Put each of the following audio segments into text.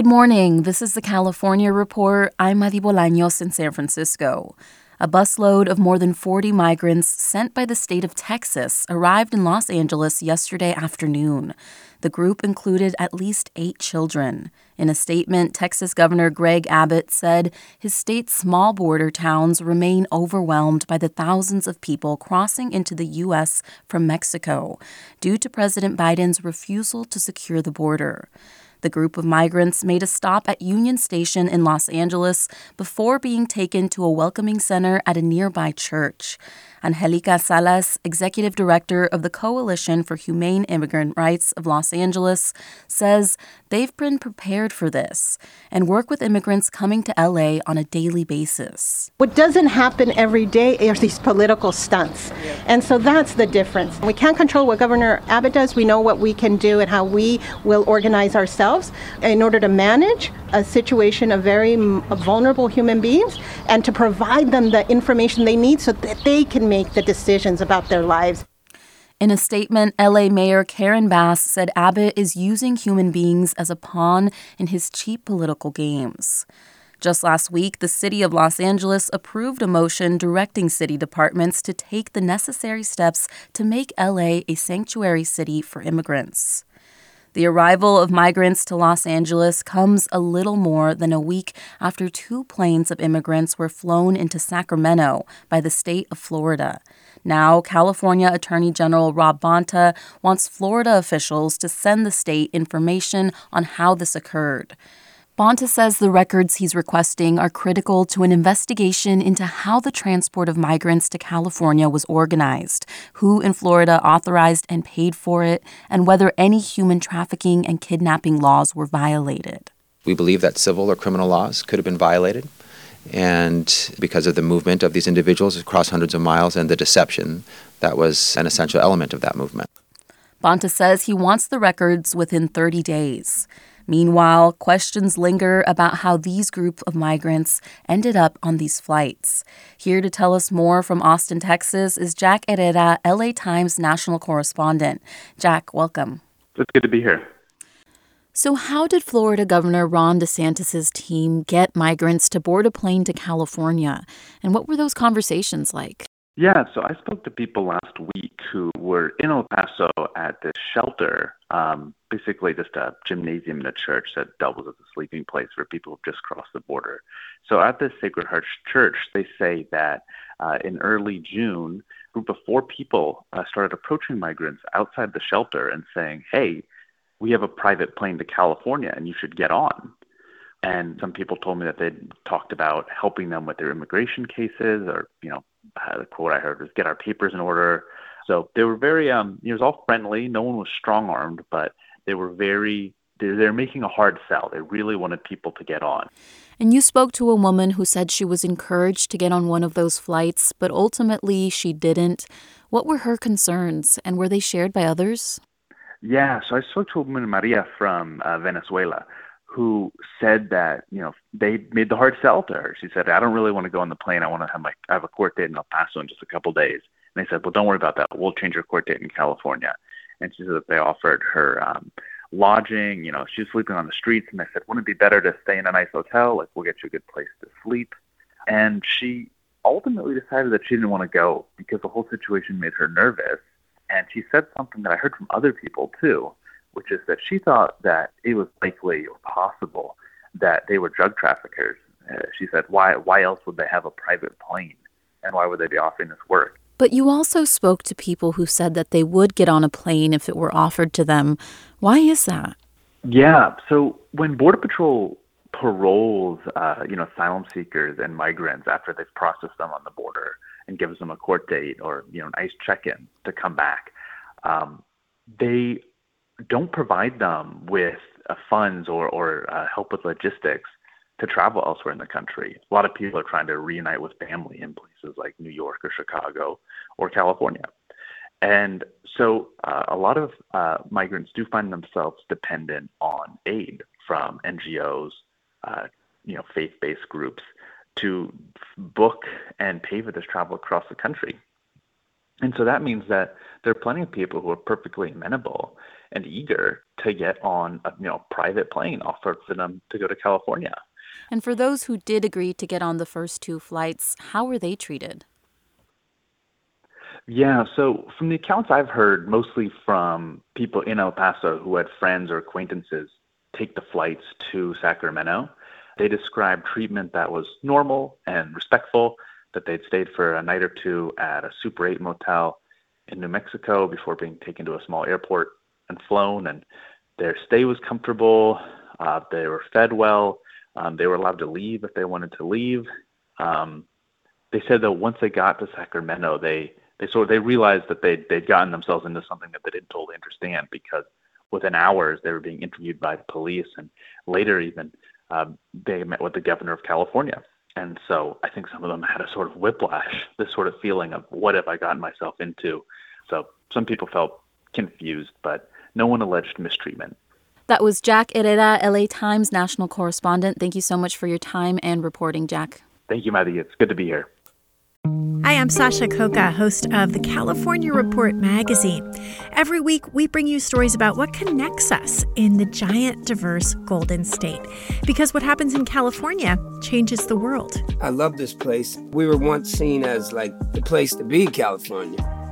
Good morning. This is the California Report. I'm Madi Bolaños in San Francisco. A busload of more than 40 migrants sent by the state of Texas arrived in Los Angeles yesterday afternoon. The group included at least eight children. In a statement, Texas Governor Greg Abbott said his state's small border towns remain overwhelmed by the thousands of people crossing into the U.S. from Mexico due to President Biden's refusal to secure the border. The group of migrants made a stop at Union Station in Los Angeles before being taken to a welcoming center at a nearby church. Angelica Salas, executive director of the Coalition for Humane Immigrant Rights of Los Angeles, says they've been prepared for this and work with immigrants coming to LA on a daily basis. What doesn't happen every day are these political stunts. And so that's the difference. We can't control what Governor Abbott does. We know what we can do and how we will organize ourselves in order to manage a situation of very vulnerable human beings and to provide them the information they need so that they can make the decisions about their lives. In a statement, LA Mayor Karen Bass said Abbott is using human beings as a pawn in his cheap political games. Just last week, the city of Los Angeles approved a motion directing city departments to take the necessary steps to make LA a sanctuary city for immigrants. The arrival of migrants to Los Angeles comes a little more than a week after two planes of immigrants were flown into Sacramento by the state of Florida. Now, California Attorney General Rob Bonta wants Florida officials to send the state information on how this occurred. Bonta says the records he's requesting are critical to an investigation into how the transport of migrants to California was organized, who in Florida authorized and paid for it, and whether any human trafficking and kidnapping laws were violated. We believe that civil or criminal laws could have been violated. And because of the movement of these individuals across hundreds of miles and the deception, that was an essential element of that movement. Bonta says he wants the records within 30 days. Meanwhile, questions linger about how these group of migrants ended up on these flights. Here to tell us more from Austin, Texas is Jack Herrera, LA Times national correspondent. Jack, welcome. It's good to be here. So, how did Florida Governor Ron DeSantis' team get migrants to board a plane to California? And what were those conversations like? Yeah, so I spoke to people last week who were in El Paso at this shelter, um, basically just a gymnasium in a church that doubles as a sleeping place for people who've just crossed the border. So at this Sacred Heart Church, they say that uh, in early June, a group of four people uh, started approaching migrants outside the shelter and saying, "Hey, we have a private plane to California, and you should get on." And some people told me that they'd talked about helping them with their immigration cases or, you know, the quote I heard was get our papers in order. So they were very, um, it was all friendly. No one was strong armed, but they were very, they're, they're making a hard sell. They really wanted people to get on. And you spoke to a woman who said she was encouraged to get on one of those flights, but ultimately she didn't. What were her concerns, and were they shared by others? Yeah, so I spoke to a woman, Maria, from uh, Venezuela, who said that you know they made the hard sell to her. She said, "I don't really want to go on the plane. I want to have my I have a court date in El Paso in just a couple days." And they said, "Well, don't worry about that. We'll change your court date in California." And she said that they offered her um, lodging. You know, she was sleeping on the streets, and they said, "Wouldn't it be better to stay in a nice hotel? Like, we'll get you a good place to sleep." And she ultimately decided that she didn't want to go because the whole situation made her nervous. And she said something that I heard from other people too which is that she thought that it was likely or possible that they were drug traffickers Uh, she said, "Why? Why else would they have a private plane, and why would they be offering this work?" But you also spoke to people who said that they would get on a plane if it were offered to them. Why is that? Yeah. So when Border Patrol paroles, uh, you know, asylum seekers and migrants after they've processed them on the border and gives them a court date or you know an ICE check-in to come back, um, they don't provide them with uh, funds or or uh, help with logistics to travel elsewhere in the country. A lot of people are trying to reunite with family in places like New York or Chicago or California. And so uh, a lot of uh, migrants do find themselves dependent on aid from NGOs, uh, you know, faith-based groups to book and pay for this travel across the country. And so that means that there are plenty of people who are perfectly amenable and eager to get on a you know private plane offered for them to go to California. And for those who did agree to get on the first two flights, how were they treated? Yeah, so from the accounts I've heard, mostly from people in El Paso who had friends or acquaintances take the flights to Sacramento, they described treatment that was normal and respectful, that they'd stayed for a night or two at a Super 8 motel in New Mexico before being taken to a small airport and flown, and their stay was comfortable. Uh, they were fed well. Um, they were allowed to leave if they wanted to leave. Um, they said that once they got to Sacramento, they they sort of they realized that they they'd gotten themselves into something that they didn't totally understand because within hours they were being interviewed by the police and later even um, they met with the governor of California. And so I think some of them had a sort of whiplash, this sort of feeling of what have I gotten myself into. So some people felt confused, but no one alleged mistreatment. That was Jack Herrera, LA Times national correspondent. Thank you so much for your time and reporting, Jack. Thank you, Maddie. It's good to be here. Hi, I'm Sasha Khokha, host of the California Report magazine. Every week, we bring you stories about what connects us in the giant, diverse Golden State. Because what happens in California changes the world. I love this place. We were once seen as like the place to be, California.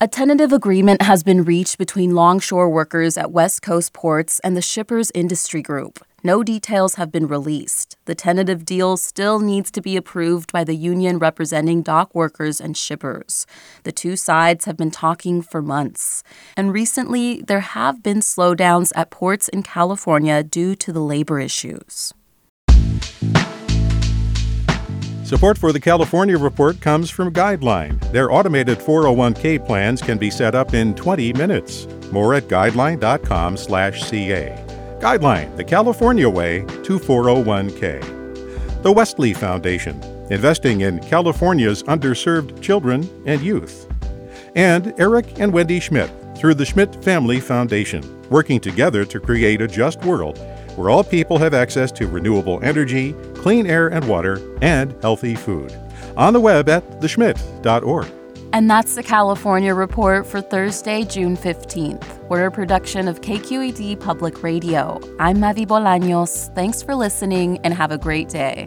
A tentative agreement has been reached between longshore workers at West Coast ports and the Shippers Industry Group. No details have been released. The tentative deal still needs to be approved by the union representing dock workers and shippers. The two sides have been talking for months. And recently, there have been slowdowns at ports in California due to the labor issues. Support for the California Report comes from Guideline. Their automated 401k plans can be set up in 20 minutes. More at guideline.com/ca. Guideline, the California way to 401k. The Wesley Foundation, investing in California's underserved children and youth. And Eric and Wendy Schmidt through the Schmidt Family Foundation, working together to create a just world where all people have access to renewable energy, clean air and water, and healthy food. On the web at theschmidt.org. And that's the California Report for Thursday, June 15th. We're a production of KQED Public Radio. I'm Madi Bolaños. Thanks for listening and have a great day.